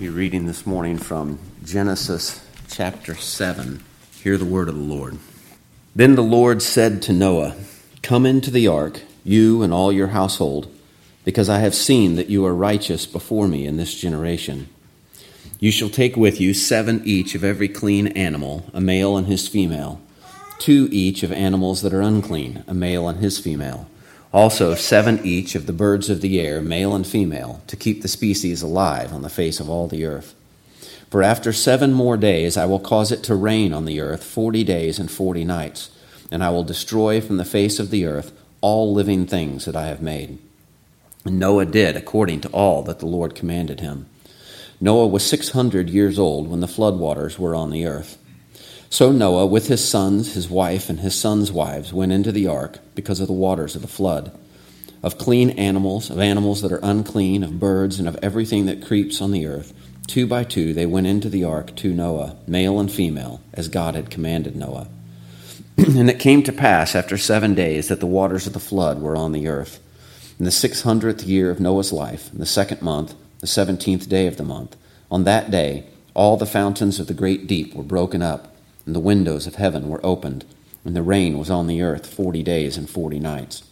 be reading this morning from Genesis chapter 7. Hear the word of the Lord. Then the Lord said to Noah, Come into the ark, you and all your household, because I have seen that you are righteous before me in this generation. You shall take with you seven each of every clean animal, a male and his female, two each of animals that are unclean, a male and his female also, seven each of the birds of the air, male and female, to keep the species alive on the face of all the earth. For after seven more days I will cause it to rain on the earth forty days and forty nights, and I will destroy from the face of the earth all living things that I have made. And Noah did according to all that the Lord commanded him. Noah was six hundred years old when the flood waters were on the earth. So Noah, with his sons, his wife, and his sons' wives, went into the ark because of the waters of the flood. Of clean animals, of animals that are unclean, of birds, and of everything that creeps on the earth, two by two they went into the ark to Noah, male and female, as God had commanded Noah. and it came to pass after seven days that the waters of the flood were on the earth. In the six hundredth year of Noah's life, in the second month, the seventeenth day of the month, on that day, all the fountains of the great deep were broken up and the windows of heaven were opened, and the rain was on the earth forty days and forty nights.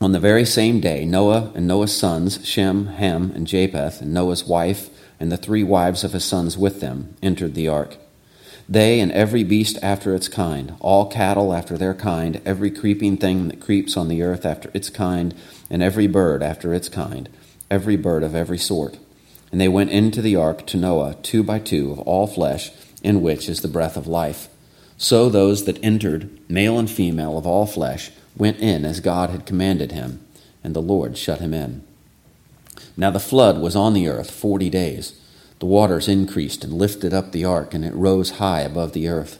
On the very same day, Noah and Noah's sons, Shem, Ham, and Japheth, and Noah's wife, and the three wives of his sons with them, entered the ark. They and every beast after its kind, all cattle after their kind, every creeping thing that creeps on the earth after its kind, and every bird after its kind, every bird of every sort. And they went into the ark to Noah, two by two, of all flesh, in which is the breath of life. So those that entered, male and female of all flesh, went in as God had commanded him, and the Lord shut him in. Now the flood was on the earth forty days. The waters increased and lifted up the ark, and it rose high above the earth.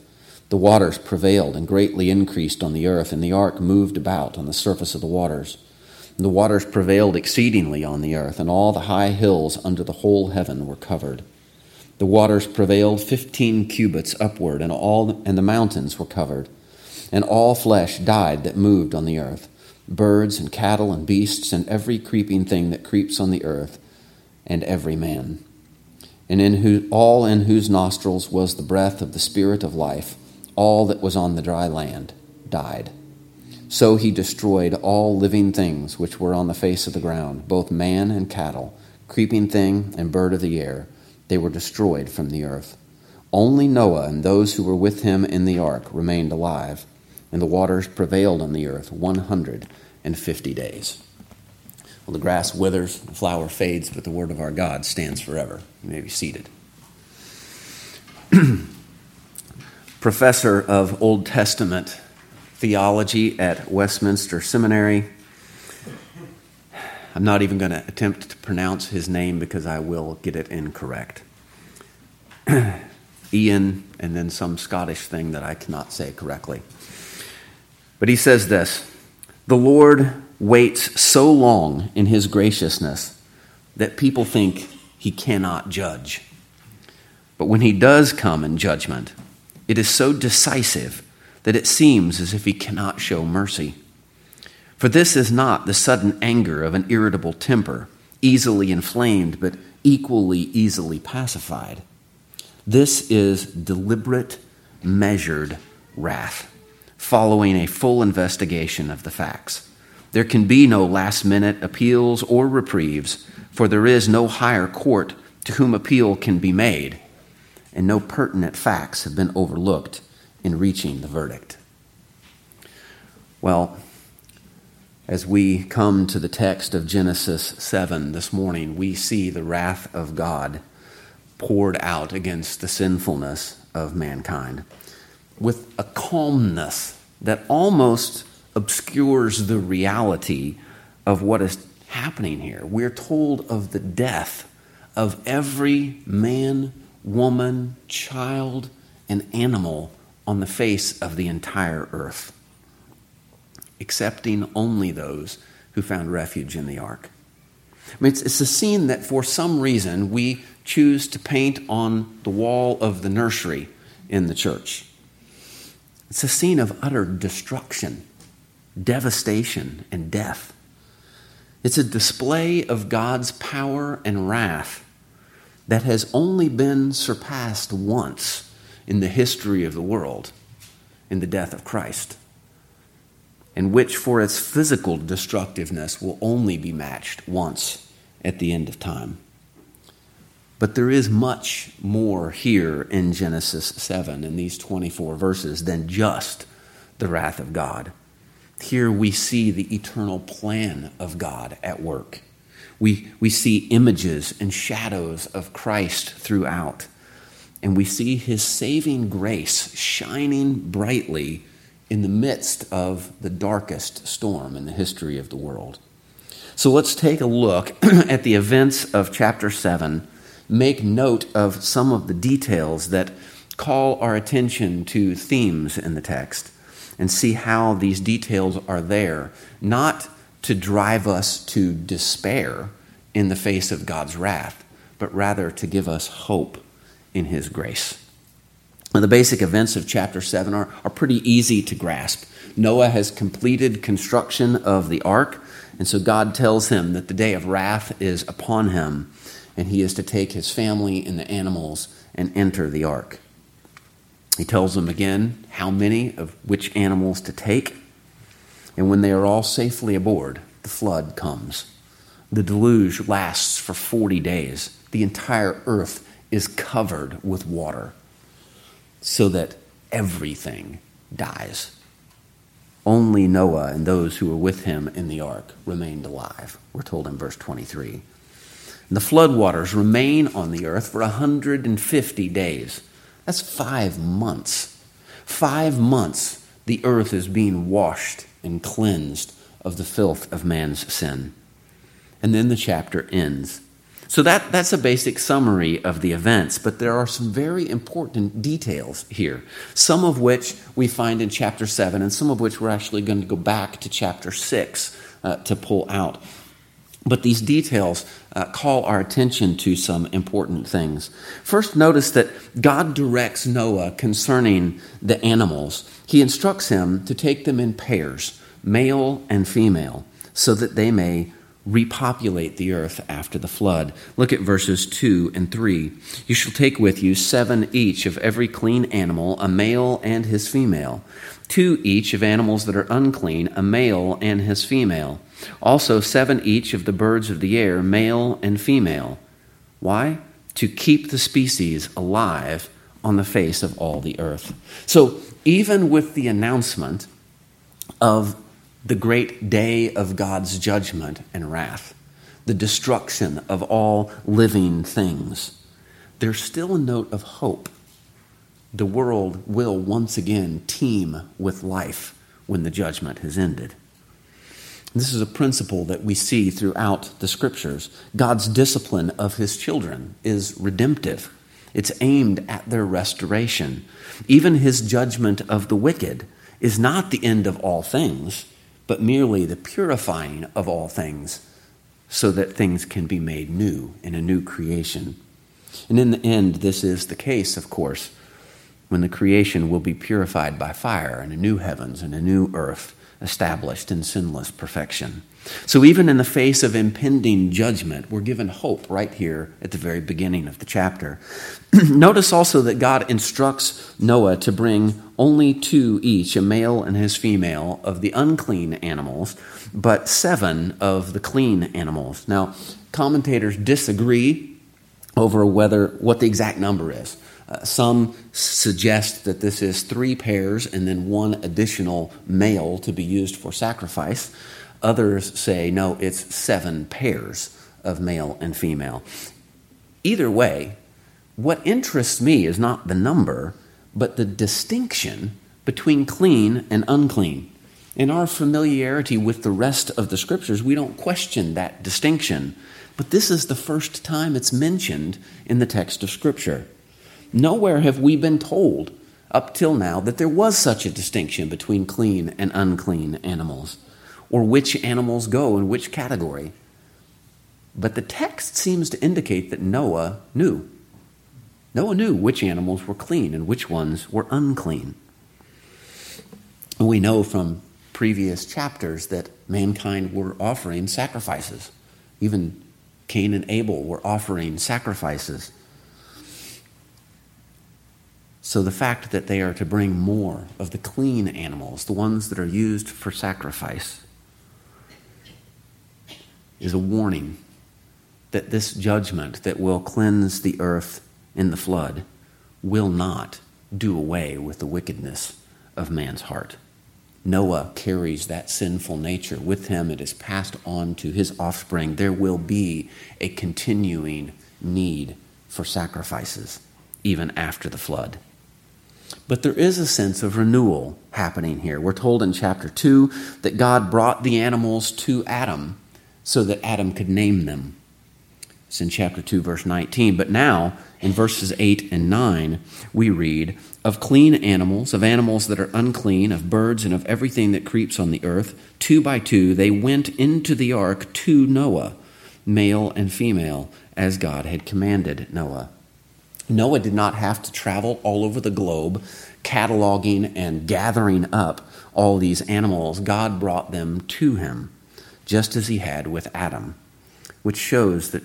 The waters prevailed and greatly increased on the earth, and the ark moved about on the surface of the waters. And the waters prevailed exceedingly on the earth, and all the high hills under the whole heaven were covered. The waters prevailed fifteen cubits upward, and all and the mountains were covered. And all flesh died that moved on the earth, birds and cattle and beasts, and every creeping thing that creeps on the earth, and every man. And in who, all in whose nostrils was the breath of the Spirit of life, all that was on the dry land died. So he destroyed all living things which were on the face of the ground, both man and cattle, creeping thing and bird of the air they were destroyed from the earth. Only Noah and those who were with him in the ark remained alive, and the waters prevailed on the earth 150 days. Well, the grass withers, the flower fades, but the word of our God stands forever. You may be seated. Professor of Old Testament theology at Westminster Seminary I'm not even going to attempt to pronounce his name because I will get it incorrect. Ian, and then some Scottish thing that I cannot say correctly. But he says this The Lord waits so long in his graciousness that people think he cannot judge. But when he does come in judgment, it is so decisive that it seems as if he cannot show mercy. For this is not the sudden anger of an irritable temper, easily inflamed but equally easily pacified. This is deliberate, measured wrath, following a full investigation of the facts. There can be no last minute appeals or reprieves, for there is no higher court to whom appeal can be made, and no pertinent facts have been overlooked in reaching the verdict. Well, as we come to the text of Genesis 7 this morning, we see the wrath of God poured out against the sinfulness of mankind with a calmness that almost obscures the reality of what is happening here. We're told of the death of every man, woman, child, and animal on the face of the entire earth accepting only those who found refuge in the ark. I mean, it's, it's a scene that for some reason we choose to paint on the wall of the nursery in the church. It's a scene of utter destruction, devastation, and death. It's a display of God's power and wrath that has only been surpassed once in the history of the world in the death of Christ, and which, for its physical destructiveness, will only be matched once at the end of time. But there is much more here in Genesis 7 in these 24 verses than just the wrath of God. Here we see the eternal plan of God at work. We, we see images and shadows of Christ throughout. And we see his saving grace shining brightly in the midst of the darkest storm in the history of the world. So let's take a look at the events of chapter 7 make note of some of the details that call our attention to themes in the text and see how these details are there, not to drive us to despair in the face of God's wrath, but rather to give us hope in His grace. The basic events of chapter 7 are, are pretty easy to grasp. Noah has completed construction of the ark, and so God tells him that the day of wrath is upon him and he is to take his family and the animals and enter the ark. He tells them again how many of which animals to take. And when they are all safely aboard, the flood comes. The deluge lasts for 40 days. The entire earth is covered with water so that everything dies. Only Noah and those who were with him in the ark remained alive, we're told in verse 23. And the floodwaters remain on the earth for 150 days. That's five months. Five months the earth is being washed and cleansed of the filth of man's sin. And then the chapter ends. So that, that's a basic summary of the events, but there are some very important details here, some of which we find in chapter 7, and some of which we're actually going to go back to chapter 6 uh, to pull out. But these details uh, call our attention to some important things. First, notice that God directs Noah concerning the animals. He instructs him to take them in pairs, male and female, so that they may repopulate the earth after the flood. Look at verses 2 and 3. You shall take with you seven each of every clean animal, a male and his female, two each of animals that are unclean, a male and his female also, seven each of the birds of the air, male and female. Why? To keep the species alive on the face of all the earth. So, even with the announcement of the great day of God's judgment and wrath, the destruction of all living things, there's still a note of hope. The world will once again teem with life when the judgment has ended. This is a principle that we see throughout the scriptures. God's discipline of his children is redemptive, it's aimed at their restoration. Even his judgment of the wicked is not the end of all things, but merely the purifying of all things so that things can be made new in a new creation. And in the end, this is the case, of course, when the creation will be purified by fire and a new heavens and a new earth established in sinless perfection. So, even in the face of impending judgment, we're given hope right here at the very beginning of the chapter. Notice also that God instructs Noah to bring only two each, a male and his female, of the unclean animals, but seven of the clean animals. Now, commentators disagree over whether what the exact number is. Uh, some suggest that this is three pairs and then one additional male to be used for sacrifice. Others say, no, it's seven pairs of male and female. Either way, what interests me is not the number, but the distinction between clean and unclean. In our familiarity with the rest of the scriptures, we don't question that distinction. But this is the first time it's mentioned in the text of Scripture. Nowhere have we been told up till now that there was such a distinction between clean and unclean animals, or which animals go in which category. But the text seems to indicate that Noah knew. Noah knew which animals were clean and which ones were unclean. We know from previous chapters that mankind were offering sacrifices, even Cain and Abel were offering sacrifices. So the fact that they are to bring more of the clean animals, the ones that are used for sacrifice, is a warning that this judgment that will cleanse the earth in the flood will not do away with the wickedness of man's heart. Noah carries that sinful nature with him. It is passed on to his offspring. There will be a continuing need for sacrifices even after the flood. But there is a sense of renewal happening here. We're told in chapter 2 that God brought the animals to Adam so that Adam could name them. It's in chapter 2, verse 19. But now, in verses 8 and 9, we read of clean animals, of animals that are unclean, of birds, and of everything that creeps on the earth. Two by two, they went into the ark to Noah, male and female, as God had commanded Noah. Noah did not have to travel all over the globe cataloging and gathering up all these animals. God brought them to him, just as he had with Adam, which shows that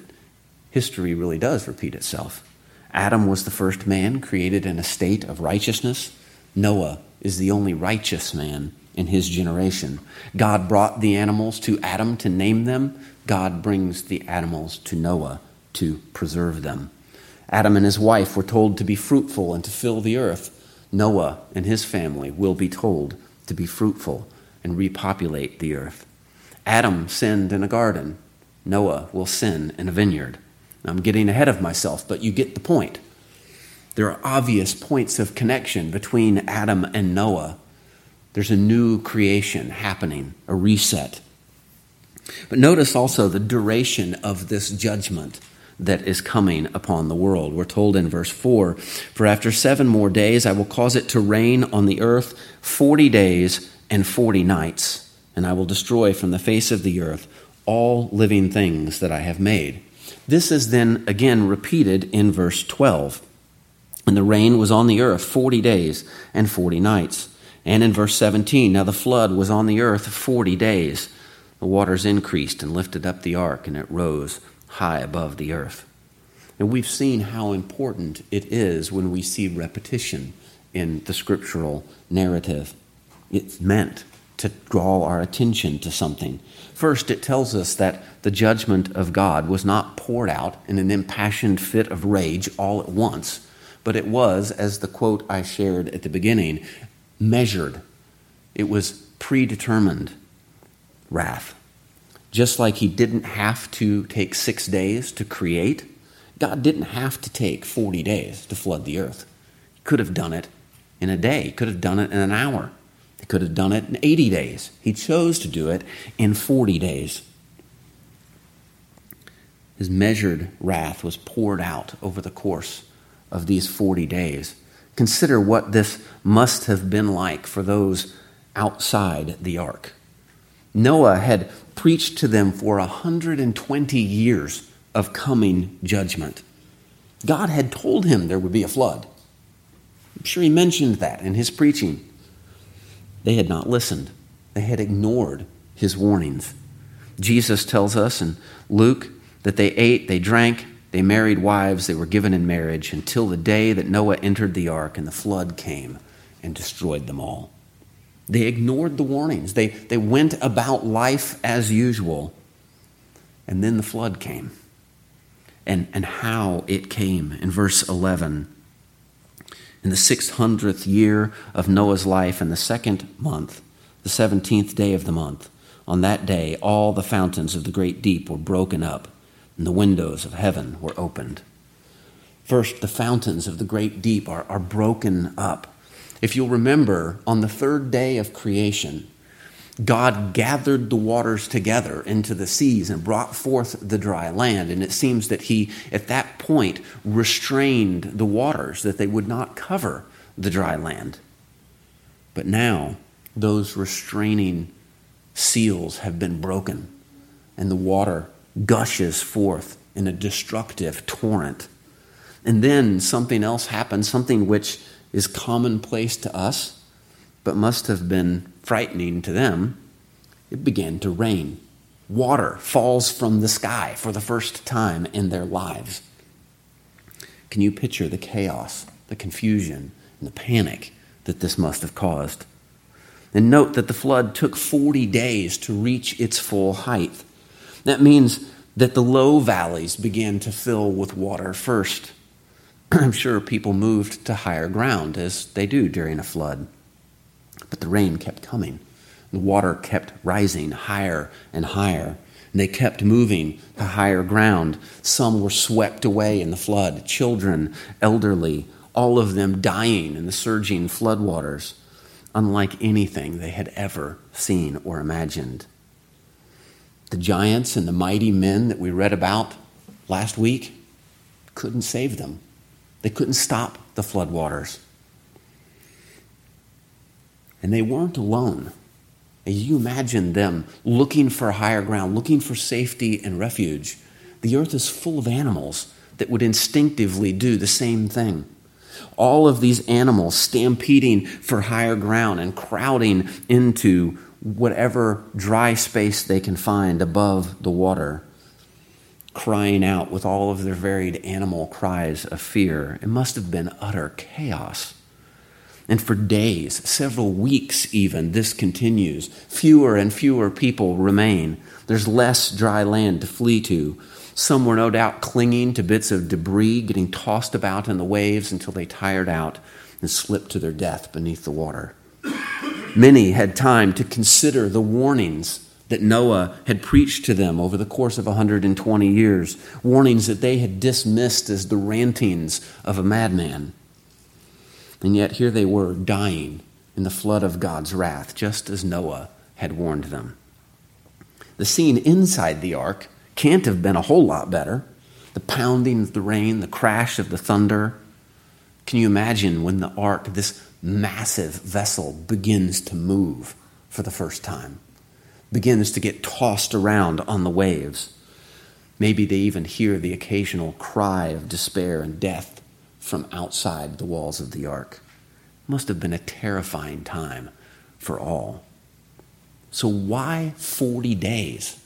history really does repeat itself. Adam was the first man created in a state of righteousness. Noah is the only righteous man in his generation. God brought the animals to Adam to name them. God brings the animals to Noah to preserve them. Adam and his wife were told to be fruitful and to fill the earth. Noah and his family will be told to be fruitful and repopulate the earth. Adam sinned in a garden. Noah will sin in a vineyard. I'm getting ahead of myself, but you get the point. There are obvious points of connection between Adam and Noah. There's a new creation happening, a reset. But notice also the duration of this judgment that is coming upon the world. We're told in verse 4 For after seven more days I will cause it to rain on the earth 40 days and 40 nights, and I will destroy from the face of the earth all living things that I have made. This is then again repeated in verse 12. And the rain was on the earth 40 days and 40 nights. And in verse 17, now the flood was on the earth 40 days. The waters increased and lifted up the ark, and it rose high above the earth. And we've seen how important it is when we see repetition in the scriptural narrative. It's meant to draw our attention to something. First, it tells us that the judgment of God was not poured out in an impassioned fit of rage all at once, but it was, as the quote I shared at the beginning, measured. It was predetermined wrath. Just like he didn't have to take six days to create, God didn't have to take 40 days to flood the earth. He could have done it in a day, he could have done it in an hour. He could have done it in 80 days. He chose to do it in 40 days. His measured wrath was poured out over the course of these 40 days. Consider what this must have been like for those outside the ark. Noah had preached to them for 120 years of coming judgment. God had told him there would be a flood. I'm sure he mentioned that in his preaching. They had not listened, they had ignored his warnings. Jesus tells us in Luke that they ate, they drank, they married wives, they were given in marriage until the day that Noah entered the ark and the flood came and destroyed them all. They ignored the warnings. They, they went about life as usual. And then the flood came. And, and how it came in verse 11 in the 600th year of Noah's life, in the second month, the 17th day of the month, on that day, all the fountains of the great deep were broken up, and the windows of heaven were opened. First, the fountains of the great deep are, are broken up. If you'll remember, on the third day of creation, God gathered the waters together into the seas and brought forth the dry land. And it seems that he, at that point, restrained the waters that they would not cover the dry land. But now, those restraining seals have been broken, and the water gushes forth in a destructive torrent. And then something else happens, something which is commonplace to us but must have been frightening to them, it began to rain. Water falls from the sky for the first time in their lives. Can you picture the chaos, the confusion, and the panic that this must have caused? And note that the flood took 40 days to reach its full height. That means that the low valleys began to fill with water first. I'm sure people moved to higher ground as they do during a flood. But the rain kept coming. The water kept rising higher and higher. And they kept moving to higher ground. Some were swept away in the flood children, elderly, all of them dying in the surging floodwaters, unlike anything they had ever seen or imagined. The giants and the mighty men that we read about last week couldn't save them. They couldn't stop the floodwaters. And they weren't alone. You imagine them looking for higher ground, looking for safety and refuge, the earth is full of animals that would instinctively do the same thing. All of these animals stampeding for higher ground and crowding into whatever dry space they can find above the water crying out with all of their varied animal cries of fear. It must have been utter chaos. And for days, several weeks even, this continues. Fewer and fewer people remain. There's less dry land to flee to. Some were no doubt clinging to bits of debris, getting tossed about in the waves until they tired out and slipped to their death beneath the water. Many had time to consider the warnings that Noah had preached to them over the course of 120 years, warnings that they had dismissed as the rantings of a madman. And yet here they were dying in the flood of God's wrath, just as Noah had warned them. The scene inside the ark can't have been a whole lot better. The pounding of the rain, the crash of the thunder. Can you imagine when the ark, this massive vessel, begins to move for the first time? Begins to get tossed around on the waves. Maybe they even hear the occasional cry of despair and death from outside the walls of the ark. Must have been a terrifying time for all. So, why 40 days?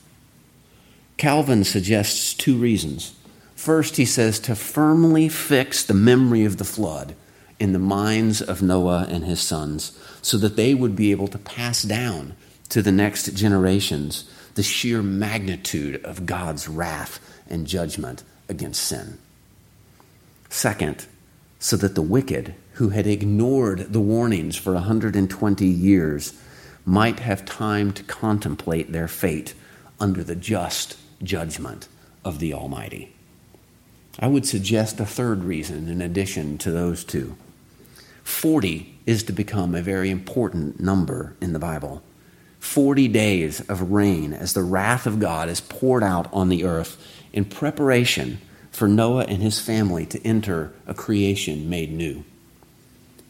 Calvin suggests two reasons. First, he says to firmly fix the memory of the flood in the minds of Noah and his sons so that they would be able to pass down to the next generations the sheer magnitude of God's wrath and judgment against sin. Second, so that the wicked, who had ignored the warnings for 120 years, might have time to contemplate their fate under the just judgment of the Almighty. I would suggest a third reason in addition to those two. 40 is to become a very important number in the Bible. 40 days of rain as the wrath of God is poured out on the earth in preparation for Noah and his family to enter a creation made new.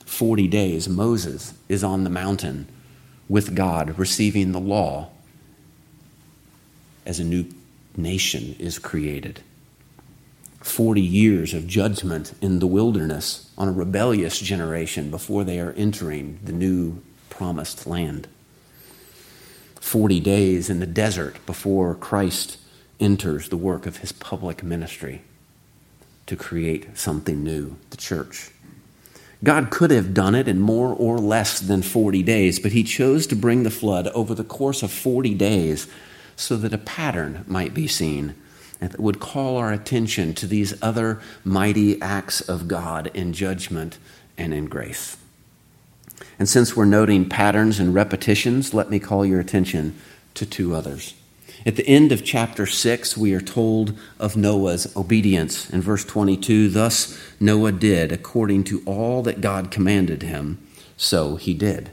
40 days, Moses is on the mountain with God, receiving the law as a new nation is created. 40 years of judgment in the wilderness on a rebellious generation before they are entering the new promised land. 40 days in the desert before Christ enters the work of his public ministry to create something new, the church. God could have done it in more or less than 40 days, but he chose to bring the flood over the course of 40 days so that a pattern might be seen that would call our attention to these other mighty acts of God in judgment and in grace. And since we're noting patterns and repetitions, let me call your attention to two others. At the end of chapter 6, we are told of Noah's obedience. In verse 22, thus Noah did according to all that God commanded him, so he did.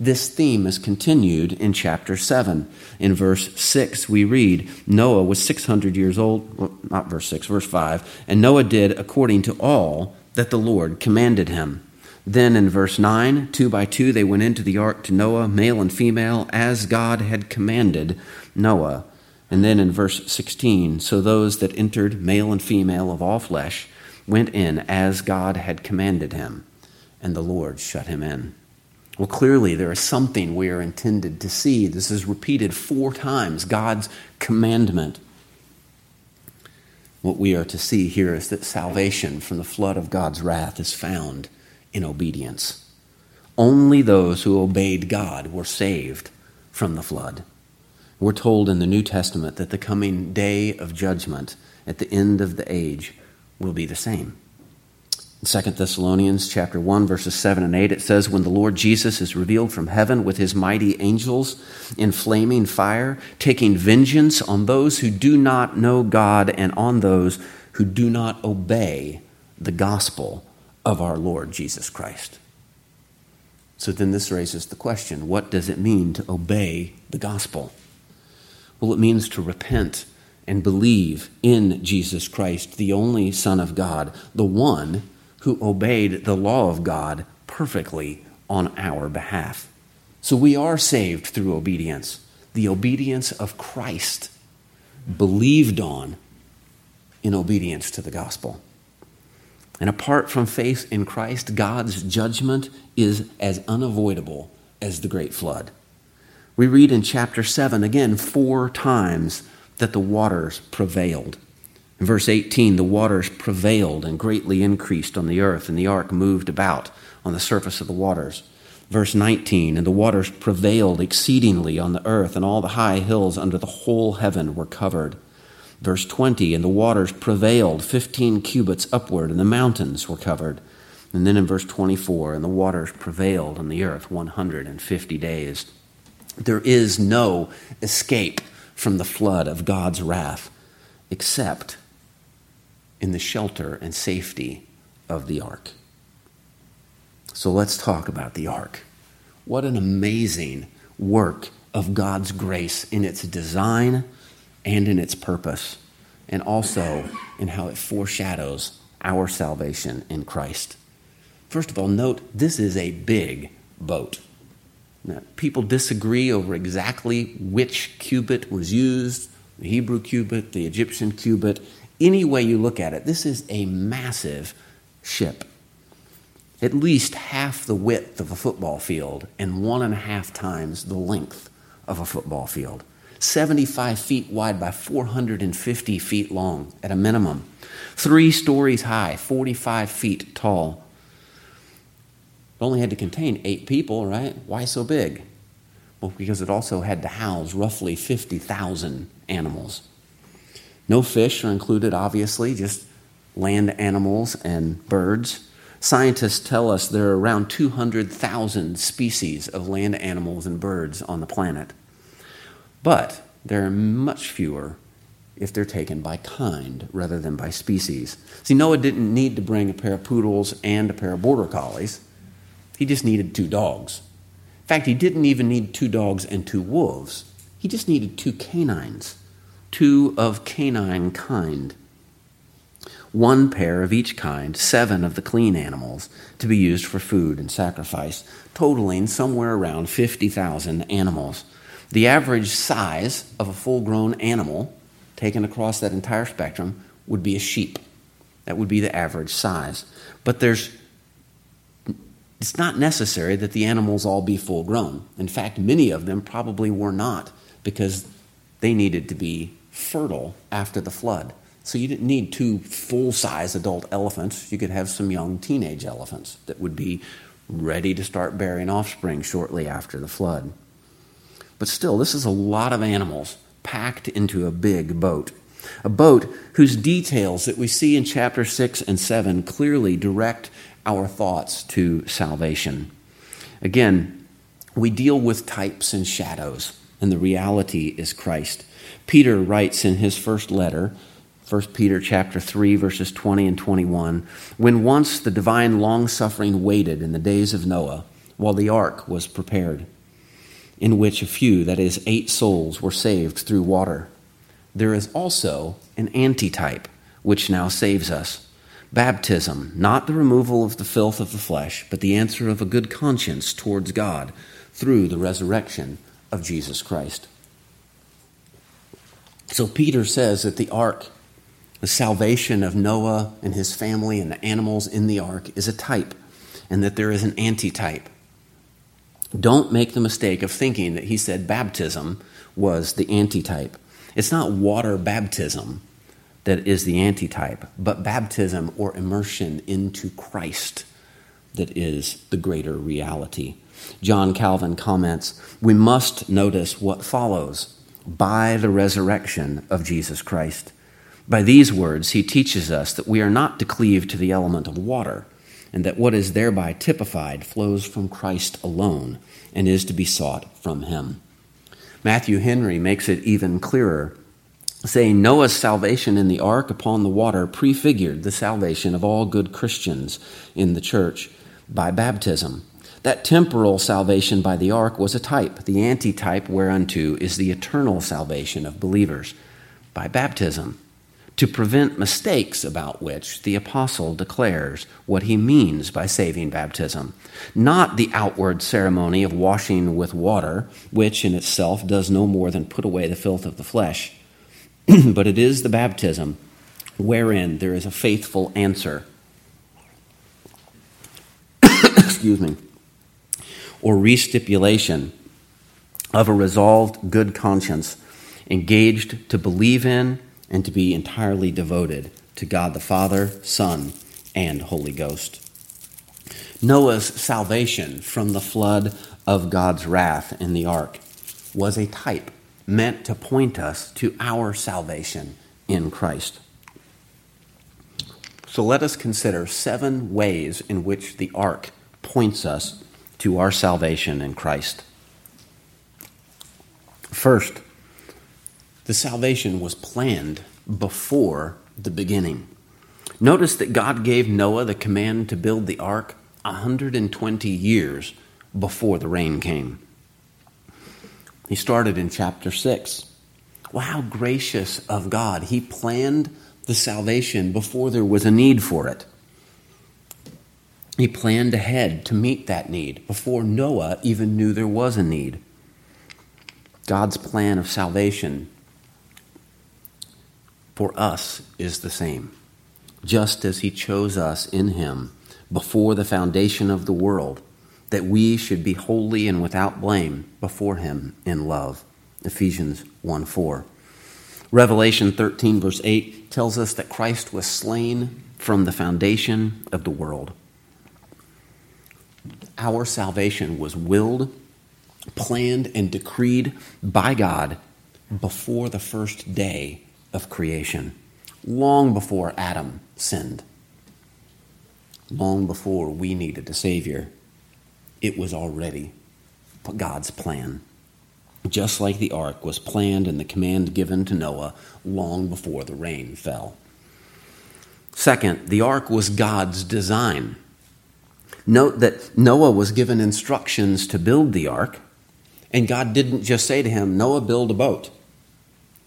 This theme is continued in chapter 7. In verse 6, we read Noah was 600 years old, not verse 6, verse 5, and Noah did according to all that the Lord commanded him. Then in verse 9, two by two they went into the ark to Noah, male and female, as God had commanded Noah. And then in verse 16, so those that entered, male and female of all flesh, went in as God had commanded him, and the Lord shut him in. Well, clearly, there is something we are intended to see. This is repeated four times God's commandment. What we are to see here is that salvation from the flood of God's wrath is found in obedience. Only those who obeyed God were saved from the flood. We're told in the New Testament that the coming day of judgment at the end of the age will be the same. In 2 Thessalonians chapter 1 verses 7 and 8 it says when the Lord Jesus is revealed from heaven with his mighty angels in flaming fire taking vengeance on those who do not know God and on those who do not obey the gospel of our Lord Jesus Christ. So then this raises the question, what does it mean to obey the gospel? Well, it means to repent and believe in Jesus Christ, the only Son of God, the one who obeyed the law of God perfectly on our behalf. So we are saved through obedience, the obedience of Christ, believed on in obedience to the gospel. And apart from faith in Christ, God's judgment is as unavoidable as the great flood. We read in chapter 7 again four times that the waters prevailed. In verse 18, the waters prevailed and greatly increased on the earth, and the ark moved about on the surface of the waters. Verse 19, and the waters prevailed exceedingly on the earth, and all the high hills under the whole heaven were covered. Verse 20, and the waters prevailed 15 cubits upward, and the mountains were covered. And then in verse 24, and the waters prevailed on the earth 150 days. There is no escape from the flood of God's wrath except in the shelter and safety of the ark. So let's talk about the ark. What an amazing work of God's grace in its design and in its purpose, and also in how it foreshadows our salvation in Christ. First of all, note this is a big boat. Now, people disagree over exactly which cubit was used the Hebrew cubit, the Egyptian cubit any way you look at it, this is a massive ship. At least half the width of a football field and one and a half times the length of a football field. 75 feet wide by 450 feet long at a minimum. Three stories high, 45 feet tall. It only had to contain eight people, right? Why so big? Well, because it also had to house roughly 50,000 animals. No fish are included, obviously, just land animals and birds. Scientists tell us there are around 200,000 species of land animals and birds on the planet. But there are much fewer if they're taken by kind rather than by species. See, Noah didn't need to bring a pair of poodles and a pair of border collies, he just needed two dogs. In fact, he didn't even need two dogs and two wolves, he just needed two canines two of canine kind, one pair of each kind, seven of the clean animals, to be used for food and sacrifice, totaling somewhere around 50,000 animals. The average size of a full grown animal, taken across that entire spectrum, would be a sheep. That would be the average size. But there's it's not necessary that the animals all be full grown. In fact, many of them probably were not because they needed to be fertile after the flood. So you didn't need two full size adult elephants. You could have some young teenage elephants that would be ready to start bearing offspring shortly after the flood. But still, this is a lot of animals packed into a big boat. A boat whose details that we see in chapter 6 and 7 clearly direct our thoughts to salvation. Again, we deal with types and shadows, and the reality is Christ. Peter writes in his first letter, 1 Peter chapter 3 verses 20 and 21, when once the divine long-suffering waited in the days of Noah while the ark was prepared, in which a few, that is 8 souls were saved through water. There is also an antitype which now saves us. Baptism, not the removal of the filth of the flesh, but the answer of a good conscience towards God through the resurrection of Jesus Christ. So Peter says that the ark, the salvation of Noah and his family and the animals in the ark, is a type, and that there is an antitype. Don't make the mistake of thinking that he said baptism was the antitype. It's not water baptism that is the antitype, but baptism or immersion into Christ that is the greater reality. John Calvin comments We must notice what follows by the resurrection of Jesus Christ. By these words, he teaches us that we are not to cleave to the element of water, and that what is thereby typified flows from Christ alone and is to be sought from him. Matthew Henry makes it even clearer, saying Noah's salvation in the ark upon the water prefigured the salvation of all good Christians in the church by baptism. That temporal salvation by the ark was a type, the antitype whereunto is the eternal salvation of believers by baptism to prevent mistakes about which the apostle declares what he means by saving baptism. Not the outward ceremony of washing with water, which in itself does no more than put away the filth of the flesh, but it is the baptism wherein there is a faithful answer. Excuse me. Or restipulation of a resolved good conscience, engaged to believe in and to be entirely devoted to God the Father, Son, and Holy Ghost. Noah's salvation from the flood of God's wrath in the ark was a type meant to point us to our salvation in Christ. So let us consider seven ways in which the ark points us to our salvation in Christ. First, the salvation was planned before the beginning. Notice that God gave Noah the command to build the ark 120 years before the rain came. He started in chapter 6. Well, how gracious of God. He planned the salvation before there was a need for it. He planned ahead to meet that need before Noah even knew there was a need. God's plan of salvation for us is the same. Just as he chose us in him before the foundation of the world, that we should be holy and without blame before him in love. Ephesians 1 4. Revelation 13, verse 8, tells us that Christ was slain from the foundation of the world. Our salvation was willed, planned, and decreed by God before the first day of creation, long before Adam sinned, long before we needed a Savior. It was already God's plan. Just like the ark was planned and the command given to Noah long before the rain fell. Second, the ark was God's design. Note that Noah was given instructions to build the ark, and God didn't just say to him, Noah, build a boat.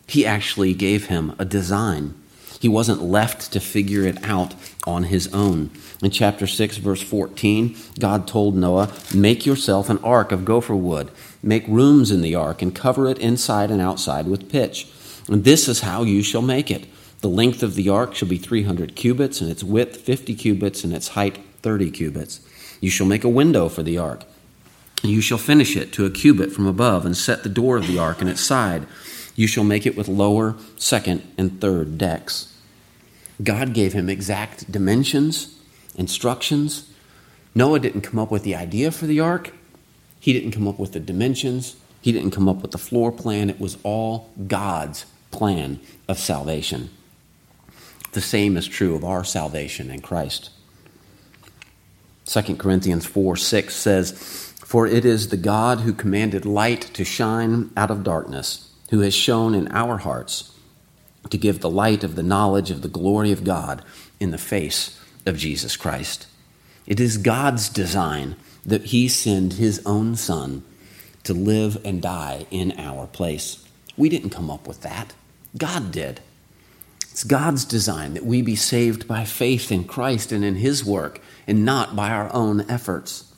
He actually gave him a design. He wasn't left to figure it out on his own. In chapter 6, verse 14, God told Noah, Make yourself an ark of gopher wood. Make rooms in the ark and cover it inside and outside with pitch. And this is how you shall make it. The length of the ark shall be 300 cubits, and its width 50 cubits, and its height 30 cubits. You shall make a window for the ark. You shall finish it to a cubit from above, and set the door of the ark in its side. You shall make it with lower, second, and third decks. God gave him exact dimensions, instructions. Noah didn't come up with the idea for the ark, he didn't come up with the dimensions, he didn't come up with the floor plan. It was all God's plan of salvation. The same is true of our salvation in Christ. 2 Corinthians 4 6 says, For it is the God who commanded light to shine out of darkness who has shone in our hearts to give the light of the knowledge of the glory of God in the face of Jesus Christ. It is God's design that He send His own Son to live and die in our place. We didn't come up with that, God did. It's God's design that we be saved by faith in Christ and in His work and not by our own efforts.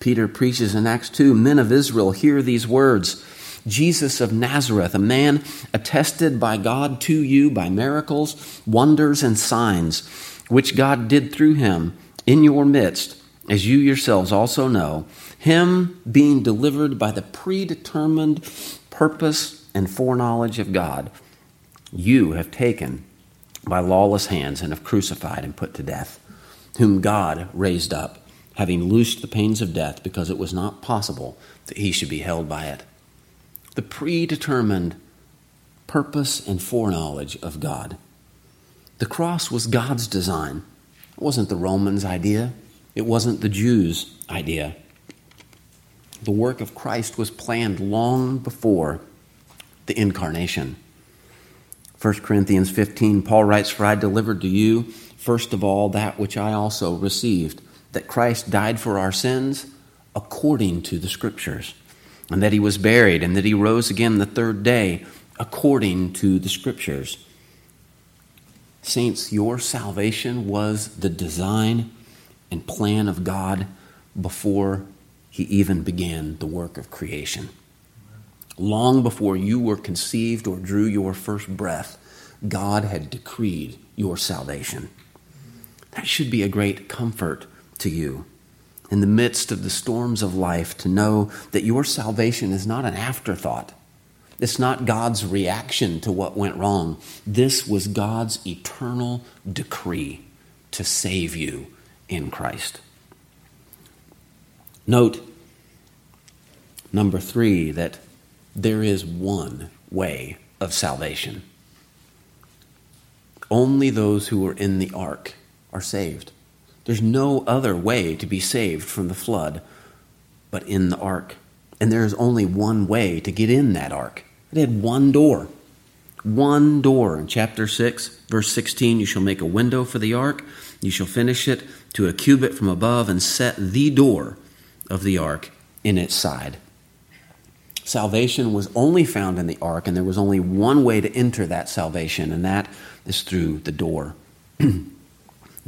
Peter preaches in Acts 2 Men of Israel, hear these words. Jesus of Nazareth, a man attested by God to you by miracles, wonders, and signs, which God did through him in your midst, as you yourselves also know, him being delivered by the predetermined purpose and foreknowledge of God, you have taken by lawless hands and have crucified and put to death, whom God raised up, having loosed the pains of death, because it was not possible that he should be held by it. The predetermined purpose and foreknowledge of God. The cross was God's design. It wasn't the Romans' idea. It wasn't the Jews' idea. The work of Christ was planned long before the incarnation. 1 Corinthians 15, Paul writes, For I delivered to you, first of all, that which I also received, that Christ died for our sins according to the Scriptures, and that he was buried, and that he rose again the third day according to the Scriptures. Saints, your salvation was the design and plan of God before he even began the work of creation. Long before you were conceived or drew your first breath, God had decreed your salvation. That should be a great comfort to you in the midst of the storms of life to know that your salvation is not an afterthought. It's not God's reaction to what went wrong. This was God's eternal decree to save you in Christ. Note, number three, that there is one way of salvation. Only those who are in the ark are saved. There's no other way to be saved from the flood but in the ark. And there is only one way to get in that ark. It had one door. One door. In chapter 6, verse 16, you shall make a window for the ark. You shall finish it to a cubit from above and set the door of the ark in its side. Salvation was only found in the ark, and there was only one way to enter that salvation, and that is through the door.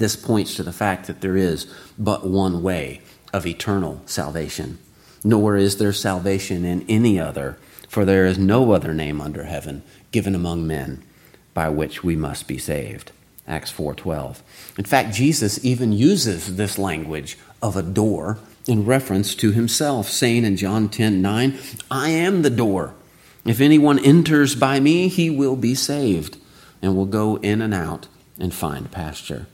this points to the fact that there is but one way of eternal salvation. Nor is there salvation in any other, for there is no other name under heaven given among men by which we must be saved. Acts 4:12. In fact, Jesus even uses this language of a door in reference to himself, saying in John 10:9, "I am the door. If anyone enters by me, he will be saved and will go in and out and find pasture."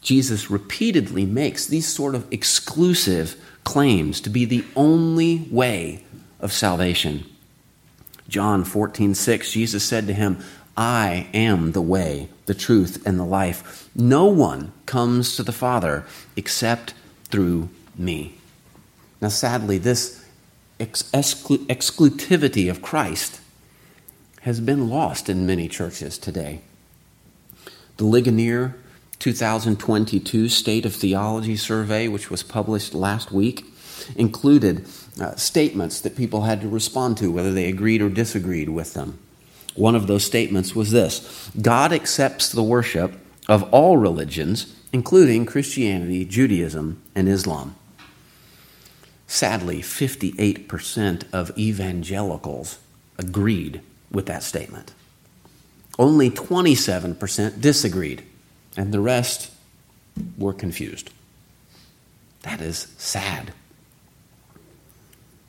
Jesus repeatedly makes these sort of exclusive claims to be the only way of salvation. John 14:6 Jesus said to him, I am the way, the truth, and the life. No one comes to the Father except through me. Now, sadly, this exclu- exclusivity of Christ has been lost in many churches today. The Ligonier 2022 State of Theology survey, which was published last week, included uh, statements that people had to respond to, whether they agreed or disagreed with them. One of those statements was this God accepts the worship of all religions, including Christianity, Judaism, and Islam. Sadly, 58% of evangelicals agreed with that statement. Only 27% disagreed, and the rest were confused. That is sad.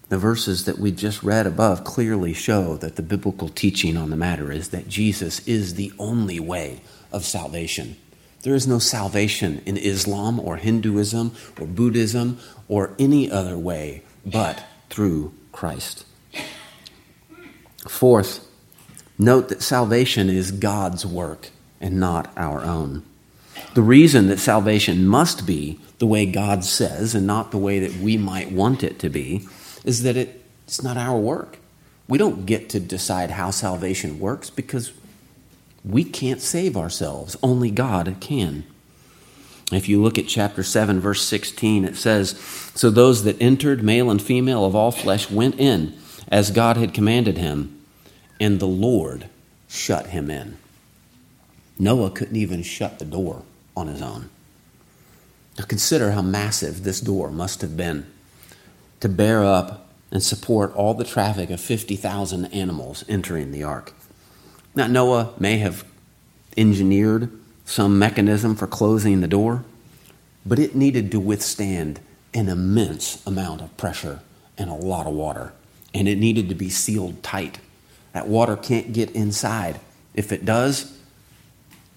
The verses that we just read above clearly show that the biblical teaching on the matter is that Jesus is the only way of salvation. There is no salvation in Islam or Hinduism or Buddhism or any other way but through Christ. Fourth, note that salvation is God's work and not our own. The reason that salvation must be the way God says and not the way that we might want it to be is that it, it's not our work. We don't get to decide how salvation works because we can't save ourselves. Only God can. If you look at chapter 7, verse 16, it says So those that entered, male and female of all flesh, went in as God had commanded him, and the Lord shut him in. Noah couldn't even shut the door on his own. Now consider how massive this door must have been to bear up and support all the traffic of 50,000 animals entering the ark. Now, Noah may have engineered some mechanism for closing the door, but it needed to withstand an immense amount of pressure and a lot of water. And it needed to be sealed tight. That water can't get inside. If it does,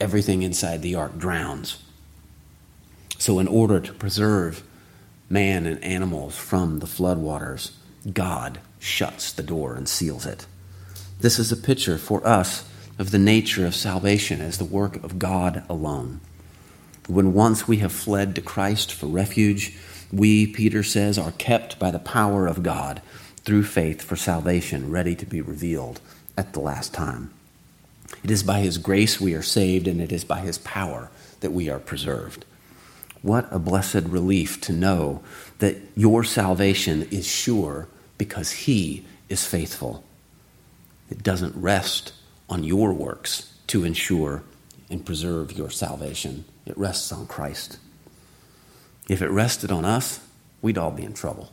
everything inside the ark drowns. So, in order to preserve man and animals from the floodwaters, God shuts the door and seals it. This is a picture for us of the nature of salvation as the work of God alone. When once we have fled to Christ for refuge, we, Peter says, are kept by the power of God through faith for salvation, ready to be revealed at the last time. It is by His grace we are saved, and it is by His power that we are preserved. What a blessed relief to know that your salvation is sure because He is faithful. It doesn't rest on your works to ensure and preserve your salvation, it rests on Christ. If it rested on us, we'd all be in trouble.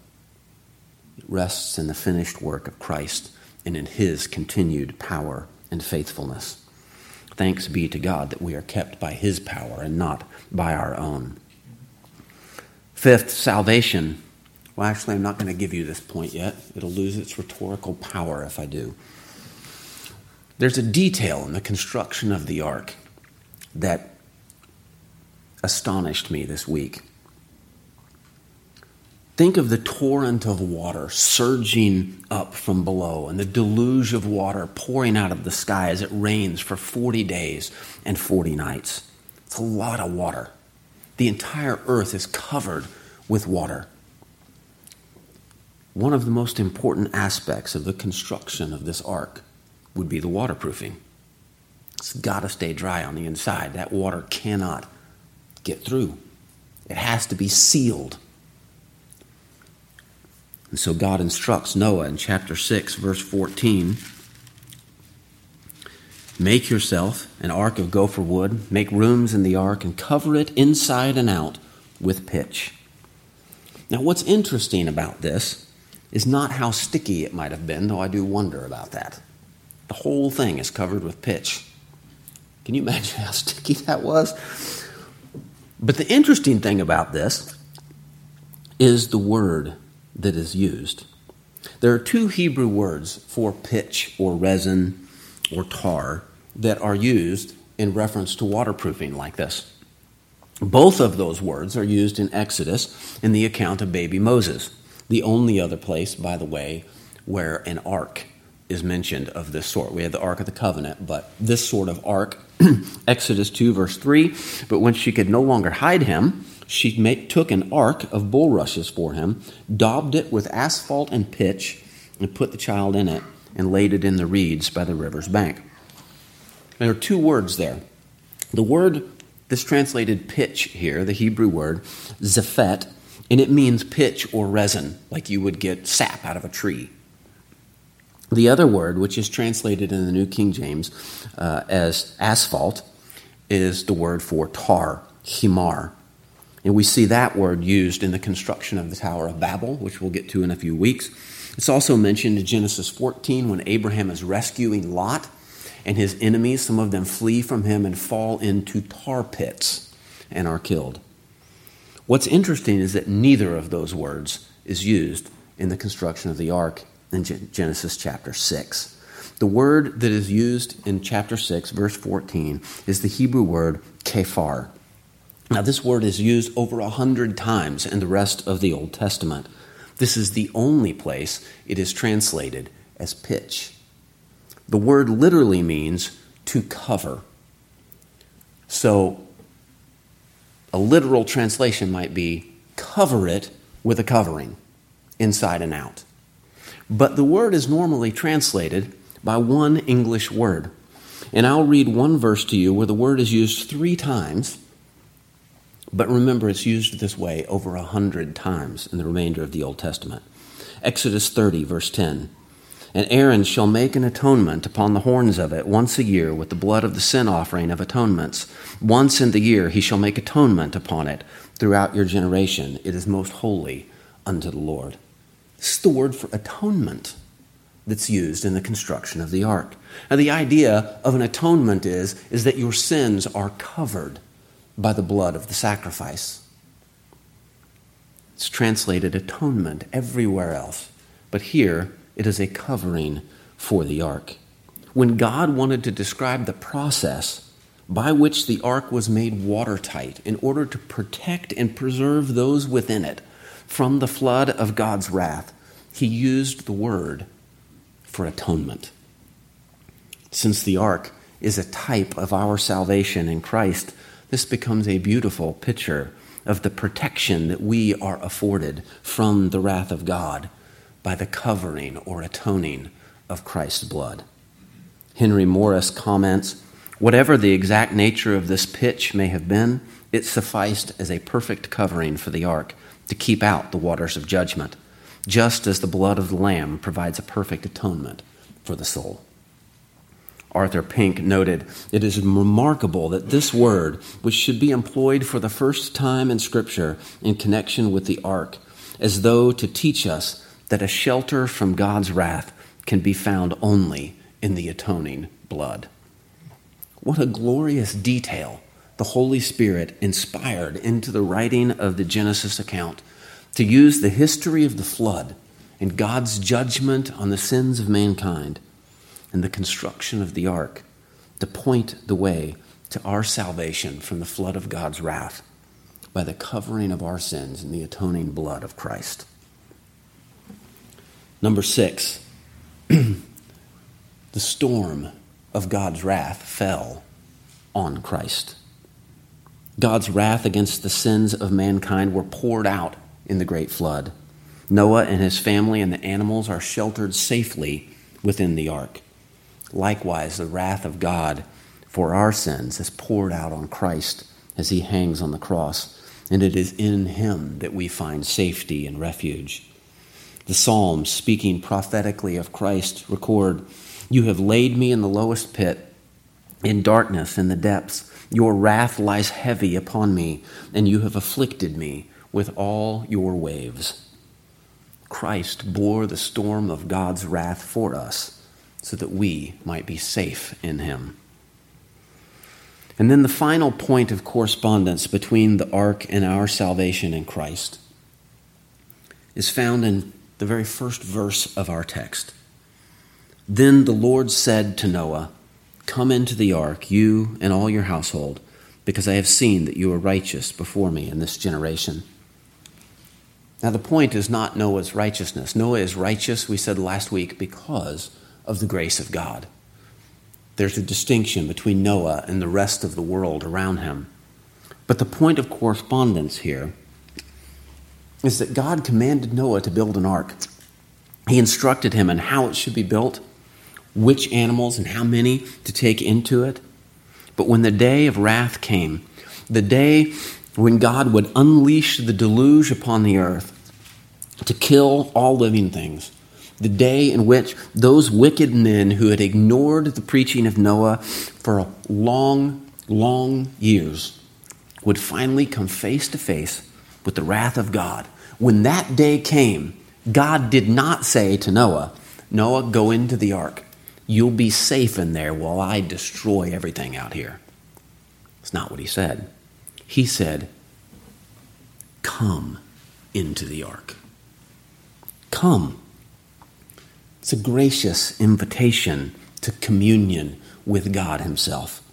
It rests in the finished work of Christ and in His continued power and faithfulness. Thanks be to God that we are kept by His power and not by our own. Fifth, salvation. Well, actually, I'm not going to give you this point yet. It'll lose its rhetorical power if I do. There's a detail in the construction of the ark that astonished me this week. Think of the torrent of water surging up from below and the deluge of water pouring out of the sky as it rains for 40 days and 40 nights. It's a lot of water. The entire earth is covered with water. One of the most important aspects of the construction of this ark would be the waterproofing. It's got to stay dry on the inside. That water cannot get through, it has to be sealed. And so God instructs Noah in chapter 6, verse 14 Make yourself an ark of gopher wood, make rooms in the ark, and cover it inside and out with pitch. Now, what's interesting about this is not how sticky it might have been, though I do wonder about that. The whole thing is covered with pitch. Can you imagine how sticky that was? But the interesting thing about this is the word that is used. There are two Hebrew words for pitch or resin or tar that are used in reference to waterproofing like this. Both of those words are used in Exodus in the account of baby Moses, the only other place, by the way, where an ark is mentioned of this sort. We have the Ark of the Covenant, but this sort of ark, Exodus 2, verse 3. But when she could no longer hide him, she make, took an ark of bulrushes for him, daubed it with asphalt and pitch, and put the child in it, and laid it in the reeds by the river's bank. There are two words there. The word this translated pitch here, the Hebrew word, zaphet, and it means pitch or resin, like you would get sap out of a tree. The other word, which is translated in the New King James uh, as asphalt, is the word for tar, himar. And we see that word used in the construction of the Tower of Babel, which we'll get to in a few weeks. It's also mentioned in Genesis 14 when Abraham is rescuing Lot and his enemies. Some of them flee from him and fall into tar pits and are killed. What's interesting is that neither of those words is used in the construction of the ark in Genesis chapter 6. The word that is used in chapter 6, verse 14, is the Hebrew word kephar. Now, this word is used over a hundred times in the rest of the Old Testament. This is the only place it is translated as pitch. The word literally means to cover. So, a literal translation might be cover it with a covering, inside and out. But the word is normally translated by one English word. And I'll read one verse to you where the word is used three times. But remember, it's used this way over a hundred times in the remainder of the Old Testament. Exodus 30, verse 10. And Aaron shall make an atonement upon the horns of it once a year with the blood of the sin offering of atonements. Once in the year he shall make atonement upon it throughout your generation. It is most holy unto the Lord. Is the word for atonement that's used in the construction of the ark. Now, the idea of an atonement is, is that your sins are covered by the blood of the sacrifice. It's translated atonement everywhere else. But here, it is a covering for the ark. When God wanted to describe the process by which the ark was made watertight in order to protect and preserve those within it from the flood of God's wrath, he used the word for atonement. Since the ark is a type of our salvation in Christ, this becomes a beautiful picture of the protection that we are afforded from the wrath of God by the covering or atoning of Christ's blood. Henry Morris comments Whatever the exact nature of this pitch may have been, it sufficed as a perfect covering for the ark to keep out the waters of judgment, just as the blood of the Lamb provides a perfect atonement for the soul. Arthur Pink noted, It is remarkable that this word, which should be employed for the first time in Scripture in connection with the ark, as though to teach us that a shelter from God's wrath can be found only in the atoning blood. What a glorious detail the Holy Spirit inspired into the writing of the Genesis account to use the history of the flood and God's judgment on the sins of mankind and the construction of the ark to point the way to our salvation from the flood of God's wrath by the covering of our sins in the atoning blood of Christ. Number six, the storm of God's wrath fell on Christ. God's wrath against the sins of mankind were poured out in the great flood. Noah and his family and the animals are sheltered safely within the ark. Likewise, the wrath of God for our sins is poured out on Christ as he hangs on the cross, and it is in him that we find safety and refuge. The Psalms, speaking prophetically of Christ, record You have laid me in the lowest pit, in darkness, in the depths. Your wrath lies heavy upon me, and you have afflicted me with all your waves. Christ bore the storm of God's wrath for us so that we might be safe in him. And then the final point of correspondence between the ark and our salvation in Christ is found in the very first verse of our text. Then the Lord said to Noah, Come into the ark, you and all your household, because I have seen that you are righteous before me in this generation. Now, the point is not Noah's righteousness. Noah is righteous, we said last week, because of the grace of God. There's a distinction between Noah and the rest of the world around him. But the point of correspondence here is that God commanded Noah to build an ark. He instructed him on how it should be built, which animals and how many to take into it. But when the day of wrath came, the day when God would unleash the deluge upon the earth to kill all living things, the day in which those wicked men who had ignored the preaching of Noah for long, long years would finally come face to face with the wrath of God. When that day came, God did not say to Noah, Noah, go into the ark. You'll be safe in there while I destroy everything out here. It's not what he said. He said, Come into the ark. Come. It's a gracious invitation to communion with God Himself.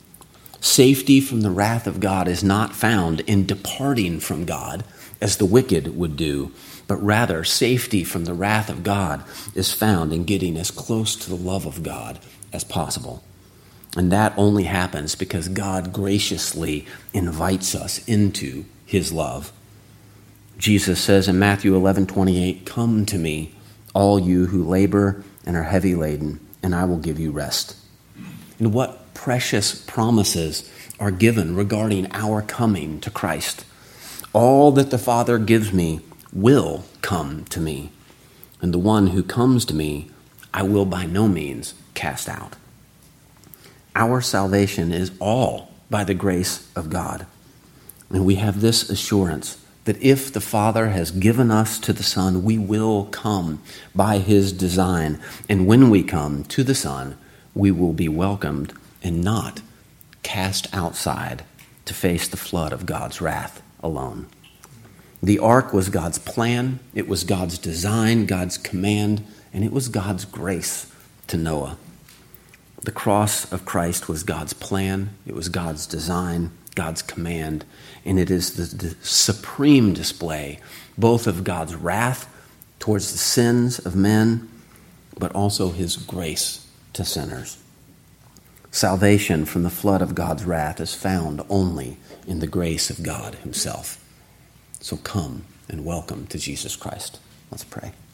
Safety from the wrath of God is not found in departing from God, as the wicked would do, but rather safety from the wrath of God is found in getting as close to the love of God as possible. And that only happens because God graciously invites us into His love. Jesus says in Matthew 11 28, Come to me, all you who labor and are heavy laden, and I will give you rest. And what precious promises are given regarding our coming to Christ. All that the Father gives me will come to me, and the one who comes to me I will by no means cast out. Our salvation is all by the grace of God. And we have this assurance that if the Father has given us to the Son, we will come by His design. And when we come to the Son, we will be welcomed and not cast outside to face the flood of God's wrath alone. The ark was God's plan, it was God's design, God's command, and it was God's grace to Noah. The cross of Christ was God's plan, it was God's design, God's command, and it is the, the supreme display both of God's wrath towards the sins of men, but also his grace to sinners. Salvation from the flood of God's wrath is found only in the grace of God Himself. So come and welcome to Jesus Christ. Let's pray.